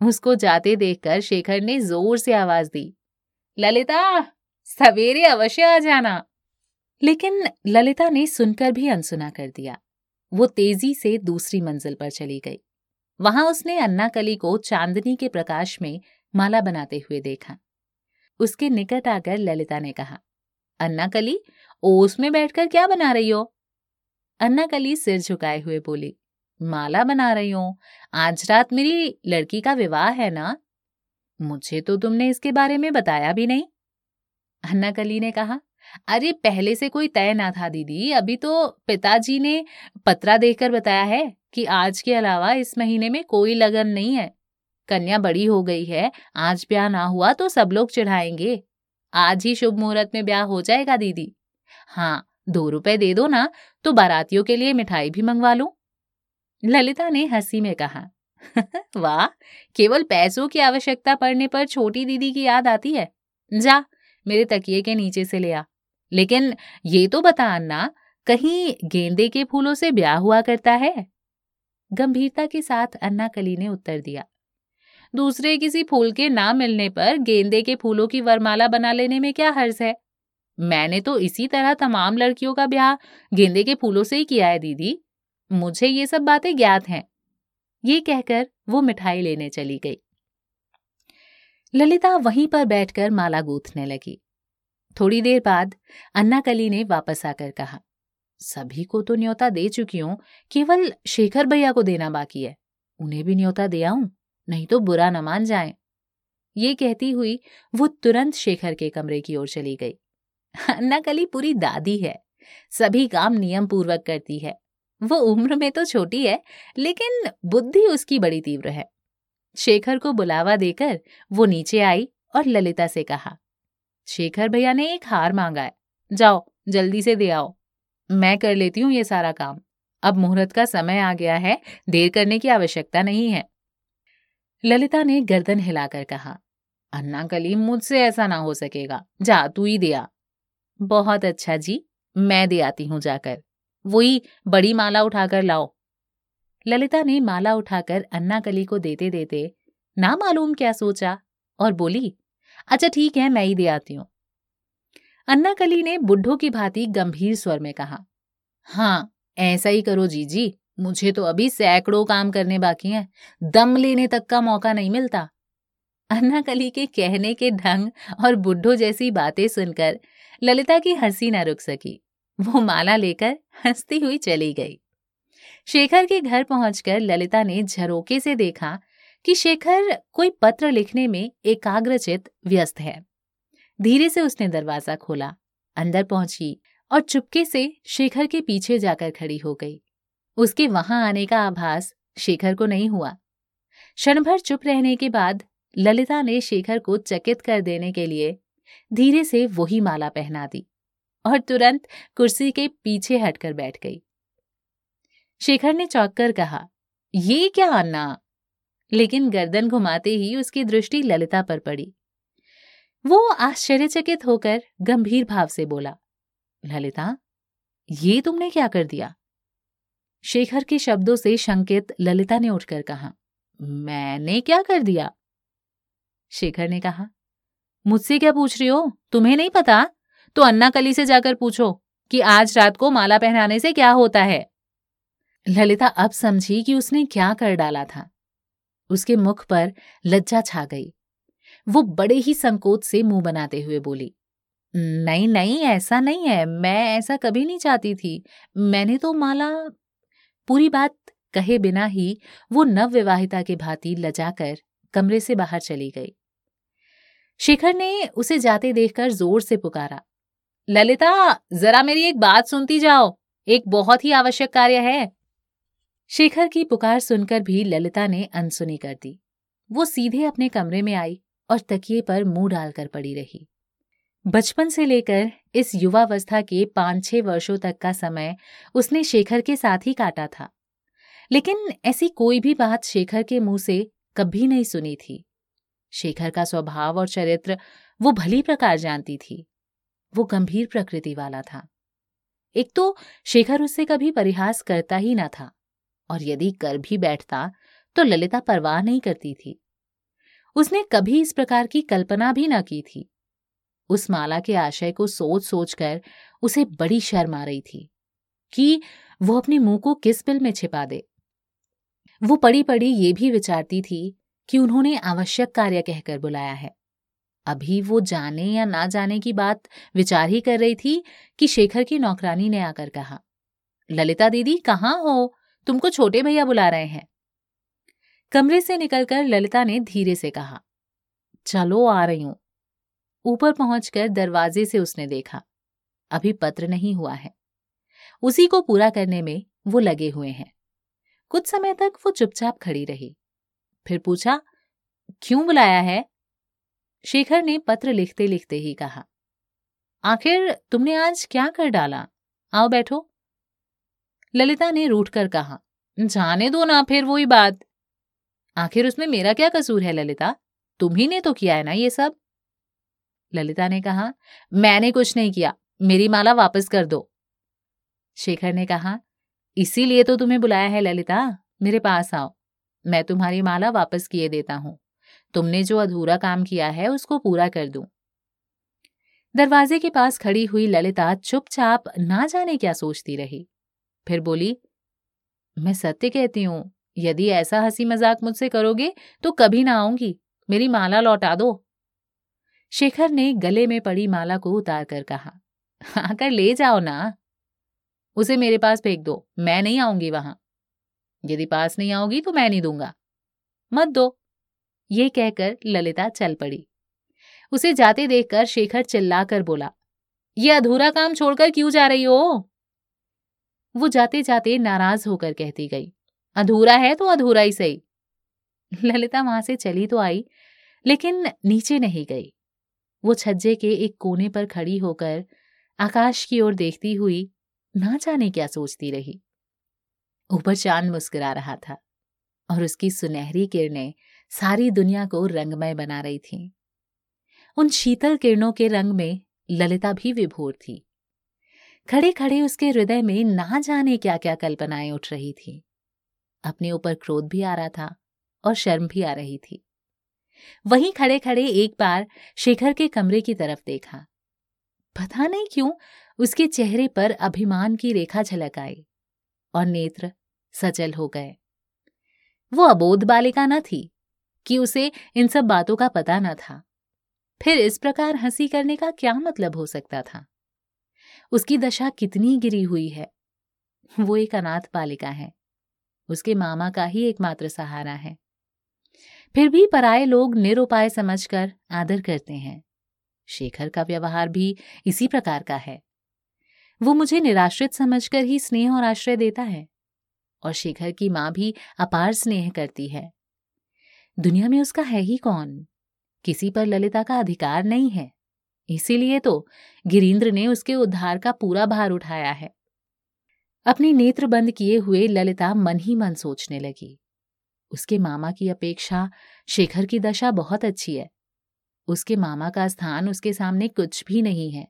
उसको जाते देखकर शेखर ने ज़ोर से आवाज़ दी, ललिता! सवेरे अवश्य आ जाना। लेकिन ललिता ने सुनकर भी अनसुना कर दिया। वो तेज़ी से दूसरी मंजिल पर चली गई। वहाँ उसने अन्ना कली को चांदनी के प्रकाश में माला बनाते हुए देखा। उसके निकट आकर ललिता ने कहा अन्ना कली ओस में बैठकर क्या बना रही हो? अन्ना कली सिर झुकाए हुए बोली, माला बना रही हूँ। आज रात मेरी लड़की का विवाह है ना? मुझे तो तुमने इसके बारे में बताया भी नहीं। अन्ना कली ने कहा, अरे, पहले से कोई तय ना था, दीदी। अभी तो पिताजी ने पत्रा देकर बताया है कि आज के अलावा इस महीने में कोई लगन नहीं है। कन्या बड़ी हो गई है, आज ब्याह ना हुआ तो सब लोग चढ़ाएँगे। आज ही शुभ मुहूर्त में ब्याह हो जाएगा, दीदी। हाँ दो रुपए दे दो ना तो बारातियों के लिए मिठाई भी मंगवा लूँ। ललिता ने हँसी में कहा, वाह, केवल पैसों की आवश्यकता पड़ने पर छोटी दीदी की याद आती है। जा मेरे तकिए के नीचे से ले आ। लेकिन ये तो बता अन्ना, कहीं गेंदे के फूलों से ब्याह हुआ करता है? गंभीरता के साथ अन्ना कली ने उत्तर दिया। दूसरे किसी फूल के ना मिलने पर गेंदे के फूलों की वरमाला बना लेने में क्या हर्ज है? मैंने तो इसी तरह तमाम लड़कियों का ब्याह गेंदे के फूलों से ही किया है, दीदी। मुझे ये सब बातें ज्ञात हैं। ये कहकर वो मिठाई लेने चली गई। ललिता वहीं पर बैठकर माला गूंथने लगी। थोड़ी देर बाद अन्ना कली ने वापस आकर कहा, सभी को तो न्योता दे चुकी हूँ, केवल शेखर भैया को देना बाकी है। उन्हें भी न्योता दे आऊँ, नहीं तो बुरा न मान जाए। ये कहती हुई वो तुरंत शेखर के कमरे की ओर चली गई। अन्ना कली पूरी दादी है, सभी काम नियम पूर्वक करती है। वो उम्र में तो छोटी है, लेकिन बुद्धि उसकी बड़ी तीव्र है। शेखर को बुलावा देकर वो नीचे आई और ललिता से कहा, शेखर भैया ने एक हार मांगा है। जाओ, जल्दी से दे आओ। मैं कर लेती हूँ ये सारा काम। अब मुहूर्त का समय आ गया है, देर करने की आवश्यकता नहीं है। ललिता ने गर्दन हिलाकर कहा, अन्ना कलीम, मुझसे ऐसा ना हो सकेगा। जा, तू ही दिया बहुत अच्छा जी, मैं दे आती हूँ जाकर। वही बड़ी माला उठाकर लाओ। ललिता ने माला उठाकर अन्ना कली को देते देते ना मालूम क्या सोचा और बोली अच्छा ठीक है, मैं ही दे आती हूँ। अन्ना कली ने बुढ़ो की भांति गंभीर स्वर में कहा हाँ ऐसा ही करो जीजी, मुझे तो अभी सैकड़ों काम करने बाकी हैं, दम लेने तक का मौका नहीं मिलता। अन्ना कली के कहने के ढंग और बुढ़ो जैसी बातें सुनकर ललिता की हँसी न रुक सकी, वो माला लेकर हंसती हुई चली गई। शेखर के घर पहुंचकर ललिता ने झरोके से देखा कि शेखर कोई पत्र लिखने में एकाग्रचित व्यस्त है। धीरे से उसने दरवाज़ा खोला, अंदर पहुँची और चुपके से शेखर के पीछे जाकर खड़ी हो गई। उसके वहाँ आने का आभास शेखर को नहीं हुआ। क्षण भर चुप रहने के बाद ललिता ने शेखर को चकित कर देने के लिए धीरे से वही माला पहना दी और तुरंत कुर्सी के पीछे हटकर बैठ गई। शेखर ने चौंक कर कहा, ये क्या अन्ना? लेकिन गर्दन घुमाते ही उसकी दृष्टि ललिता पर पड़ी। वो आश्चर्यचकित होकर गंभीर भाव से बोला, ललिता, ये तुमने क्या कर दिया? शेखर के शब्दों से शंकित ललिता ने उठकर कहा, मैंने क्या कर दिया? शेखर ने कहा, मुझसे क्या पूछ रही हो? तुम्हें नहीं पता? तो अन्ना कली से जाकर पूछो कि आज रात को माला पहनाने से क्या होता है? ललिता अब समझी कि उसने क्या कर डाला था। उसके मुख पर लज्जा छा गई। वो बड़े ही संकोच से मुँह बनाते हुए बोली, नहीं नहीं, ऐसा नहीं है। मैं ऐसा कभी नहीं चाहती थी। मैंने तो माला पूरी बात कहे बिना ही वो नवविवाहिता के भांति लजाकर कमरे से बाहर चली गई। शिखर ने उसे जाते देखकर ज़ोर से पुकारा, ललिता, जरा मेरी एक बात सुनती जाओ। एक बहुत ही आवश्यक कार्य है। शेखर की पुकार सुनकर भी ललिता ने अनसुनी कर दी। वो सीधे अपने कमरे में आई और तकिए पर मुँह डालकर पड़ी रही। बचपन से लेकर इस युवावस्था के पाँच छह वर्षों तक का समय उसने शेखर के साथ ही काटा था। लेकिन ऐसी कोई भी बात शेखर के मुँह से कभी नहीं सुनी थी। शेखर का स्वभाव और चरित्र वो भली प्रकार जानती थी। वो गंभीर प्रकृति वाला था। एक तो शेखर उससे कभी परिहास करता ही ना था। और यदि कर भी बैठता तो ललिता परवाह नहीं करती थी। उसने कभी इस प्रकार की कल्पना भी न की थी। उस माला के आशय को सोच सोच कर उसे बड़ी शर्म आ रही थी कि वो अपने मुँह को किस बिल में छिपा दे। वो पड़ी पड़ी ये भी विचारती थी कि उन्होंने आवश्यक कार्य कहकर बुलाया है। अभी वो जाने या ना जाने की बात विचार ही कर रही थी कि शेखर की नौकरानी ने आकर कहा, ललिता दीदी, कहाँ हो? तुमको छोटे भैया बुला रहे हैं। कमरे से निकलकर ललिता ने धीरे से कहा, चलो आ रही हूँ। ऊपर पहुंचकर दरवाजे से उसने देखा, अभी पत्र नहीं हुआ है। उसी को पूरा करने में वो लगे हुए हैं। कुछ समय तक वो चुपचाप खड़ी रही। फिर पूछा, क्यों बुलाया है? शेखर ने पत्र लिखते लिखते ही कहा, आखिर तुमने आज क्या कर डाला? आओ बैठो। ललिता ने रूठकर कहा, जाने दो ना फिर वही बात। आखिर उसमें मेरा क्या कसूर है ललिता? तुम ही ने तो किया है ना ये सब? ललिता ने कहा, मैंने कुछ नहीं किया, मेरी माला वापस कर दो। शेखर ने कहा, इसीलिए तो तुम्हें बुलाया है ललिता, मेरे पास आओ, मैं तुम्हारी माला वापस किए देता हूँ। तुमने जो अधूरा काम किया है उसको पूरा कर दूँ। दरवाजे के पास खड़ी हुई ललिता चुपचाप ना जाने क्या सोचती रही। फिर बोली, मैं सत्य कहती हूँ, यदि ऐसा हँसी मज़ाक मुझसे करोगे तो कभी ना आऊँगी। मेरी माला लौटा दो। शेखर ने गले में पड़ी माला को उतार कर कहा, आकर ले जाओ ना। उसे मेरे पास फेंक दो, मैं नहीं आऊँगी वहाँ। यदि पास नहीं आओगी तो मैं नहीं दूँगा। मत दो। ये कहकर ललिता चल पड़ी। उसे जाते देखकर शेखर चिल्लाकर बोला, ये अधूरा काम छोड़कर क्यों जा रही हो? वो जाते जाते नाराज़ होकर कहती गई, अधूरा है तो अधूरा ही सही। ललिता वहाँ से चली तो आई, लेकिन नीचे नहीं गई। वो छज्जे के एक कोने पर खड़ी होकर आकाश की ओर देखती हुई ना जाने क्या सोचती रही। ऊपर चाँद मुस्कुरा रहा था और उसकी सुनहरी किरणें सारी दुनिया को रंगमय बना रही थीं। उन शीतल किरणों के रंग में ललिता भी विभोर थी। खड़े खड़े उसके हृदय में ना जाने क्या क्या कल्पनाएँ उठ रही थी। अपने ऊपर क्रोध भी आ रहा था और शर्म भी आ रही थी। वहीं खड़े खड़े एक बार शेखर के कमरे की तरफ़ देखा। पता नहीं क्यों उसके चेहरे पर अभिमान की रेखा झलक आई और नेत्र सचल हो गए। वो अबोध बालिका न थी कि उसे इन सब बातों का पता न था। फिर इस प्रकार हँसी करने का क्या मतलब हो सकता था? उसकी दशा कितनी गिरी हुई है? वो एक अनाथ बालिका है। उसके मामा का ही एकमात्र सहारा है। फिर भी पराये लोग निरुपाय समझकर आदर करते हैं। शेखर का व्यवहार भी इसी प्रकार का है। वो मुझे निराश्रित समझकर ही स्नेह और आश्रय देता है और शेखर की माँ भी अपार स्नेह करती है। दुनिया में उसका है ही कौन? किसी पर ललिता का अधिकार नहीं है। इसीलिए तो गिरीन्द्र ने उसके उद्धार का पूरा भार उठाया है। अपनी नेत्र बंद किए हुए ललिता मन ही मन सोचने लगी। उसके मामा की अपेक्षा शेखर की दशा बहुत अच्छी है। उसके मामा का स्थान उसके सामने कुछ भी नहीं है।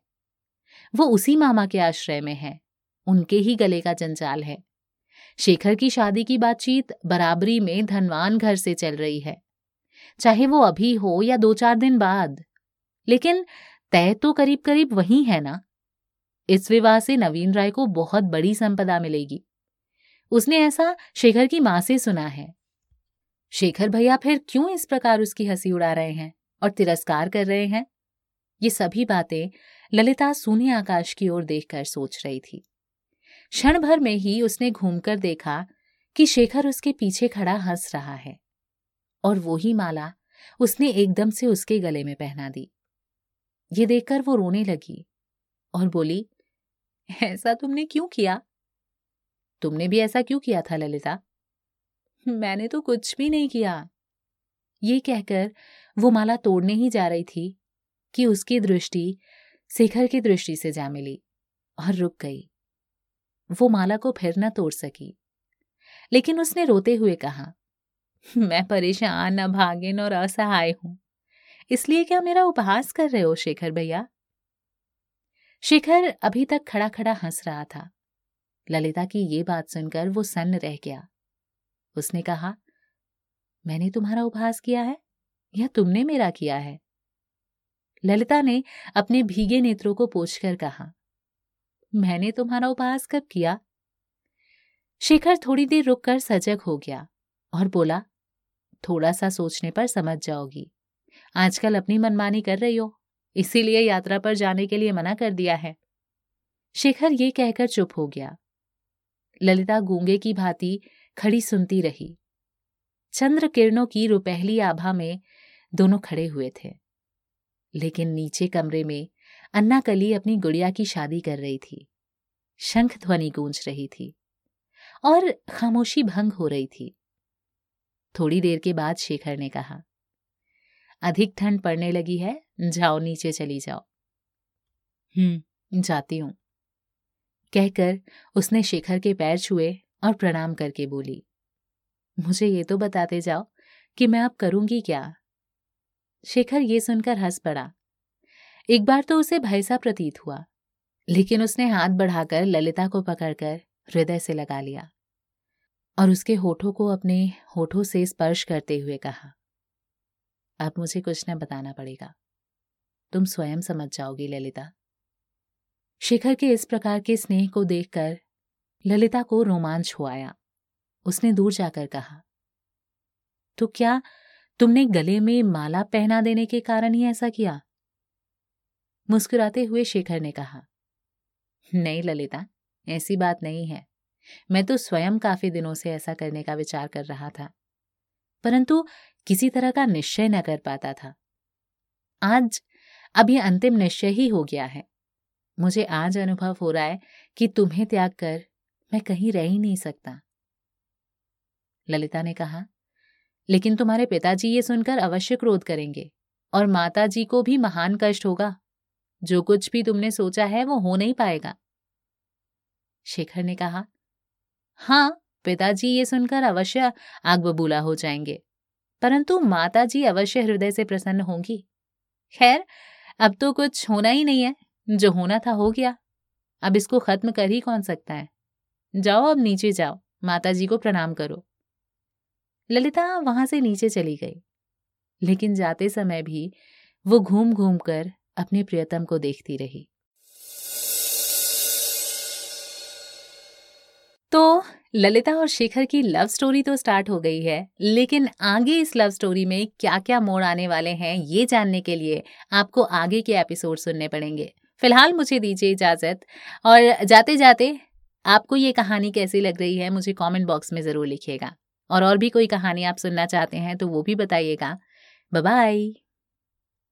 वो उसी मामा के आश्रय में है। उनके ही गले का जंजाल है। शेखर की शादी की बातचीत बराबरी में धनवान घर से चल रही है। चाहे वो अभी हो या दो चार दिन बाद। लेकिन तय तो करीब करीब वही है ना? इस विवाह से नवीन राय को बहुत बड़ी संपदा मिलेगी। उसने ऐसा शेखर की माँ से सुना है। शेखर भैया फिर क्यों इस प्रकार उसकी हँसी उड़ा रहे हैं और तिरस्कार कर रहे हैं? ये सभी बातें ललिता सूने आकाश की ओर देखकर सोच रही थी। क्षण भर में ही उसने घूमकर देखा कि शेखर उसके पीछे खड़ा हंस रहा है और वो ही माला उसने एकदम से उसके गले में पहना दी। ये देखकर वो रोने लगी और बोली, ऐसा तुमने क्यों किया? तुमने भी ऐसा क्यों किया था, ललिता? मैंने तो कुछ भी नहीं किया। ये कहकर वो माला तोड़ने ही जा रही थी कि उसकी दृष्टि शिखर की दृष्टि से जा मिली और रुक गई। वो माला को फिर न तोड़ सकी। लेकिन उसने रोते हुए कहा, मैं परेशान, अभागिन और असहाय हूँ। इसलिए क्या मेरा उपहास कर रहे हो, शेखर भैया? शेखर अभी तक खड़ा खड़ा हंस रहा था। ललिता की ये बात सुनकर वो सन्न रह गया। उसने कहा, मैंने तुम्हारा उपहास किया है या तुमने मेरा किया है? ललिता ने अपने भीगे नेत्रों को पोछकर कहा, मैंने तुम्हारा उपहास कब किया? शेखर थोड़ी देर रुककर सजग हो गया और बोला, थोड़ा सा सोचने पर समझ जाओगी। आजकल अपनी मनमानी कर रही हो, इसीलिए यात्रा पर जाने के लिए मना कर दिया है। शेखर ये कहकर चुप हो गया। ललिता गूँगे की भांति खड़ी सुनती रही। चंद्र किरणों की रुपहली आभा में दोनों खड़े हुए थे। लेकिन नीचे कमरे में अन्ना कली अपनी गुड़िया की शादी कर रही थी। शंख ध्वनि गूंज रही थी और खामोशी भंग हो रही थी। थोड़ी देर के बाद शेखर ने कहा अधिक ठंड पड़ने लगी है, जाओ नीचे चली जाओ। हम्म जाती हूँ। कहकर उसने शेखर के पैर छुए और प्रणाम करके बोली, मुझे ये तो बताते जाओ कि मैं अब करूँगी क्या? शेखर ये सुनकर हंस पड़ा। एक बार तो उसे भय सा प्रतीत हुआ, लेकिन उसने हाथ बढ़ाकर ललिता को पकड़कर हृदय से लगा लिया और उसके होठों को अपने होठों से स्पर्श करते हुए कहा अब मुझे कुछ न बताना पड़ेगा। तुम स्वयं समझ जाओगी, ललिता। शिखर के इस प्रकार के स्नेह को देखकर ललिता को रोमांच हो आया। उसने दूर जाकर कहा तो क्या तुमने गले में माला पहना देने के कारण ही ऐसा किया? मुस्कुराते हुए शेखर ने कहा, नहीं, ललिता, ऐसी बात नहीं है। मैं तो स्वयं काफ़ी दिनों से ऐसा करने का विचार कर रहा था। परंतु किसी तरह का निश्चय न कर पाता था। आज, अब यह अंतिम निश्चय ही हो गया है। मुझे आज अनुभव हो रहा है कि तुम्हें त्याग कर मैं कहीं रह ही नहीं सकता। ललिता ने कहा, लेकिन तुम्हारे पिताजी ये सुनकर अवश्य क्रोध करेंगे और माता जी को भी महान कष्ट होगा। जो कुछ भी तुमने सोचा है वो हो नहीं पाएगा। शेखर ने कहा हाँ पिताजी ये सुनकर अवश्य आग बबूला हो जाएँगे। परंतु माता जी अवश्य हृदय से प्रसन्न होंगी। खैर, अब तो कुछ होना ही नहीं है, जो होना था हो गया। अब इसको खत्म कर ही कौन सकता है? जाओ अब नीचे जाओ माता जी को प्रणाम करो। ललिता वहाँ से नीचे चली गई, लेकिन जाते समय भी वो घूम घूम कर अपने प्रियतम को देखती रही। तो ललिता और शेखर की लव स्टोरी तो स्टार्ट हो गई है, लेकिन आगे इस लव स्टोरी में क्या क्या मोड़ आने वाले हैं, ये जानने के लिए आपको आगे के एपिसोड सुनने पड़ेंगे। फ़िलहाल मुझे दीजिए इजाज़त, और जाते जाते आपको ये कहानी कैसी लग रही है, मुझे कमेंट बॉक्स में ज़रूर लिखिएगा। और और भी कोई कहानी आप सुनना चाहते हैं तो वो भी बताइएगा। बाय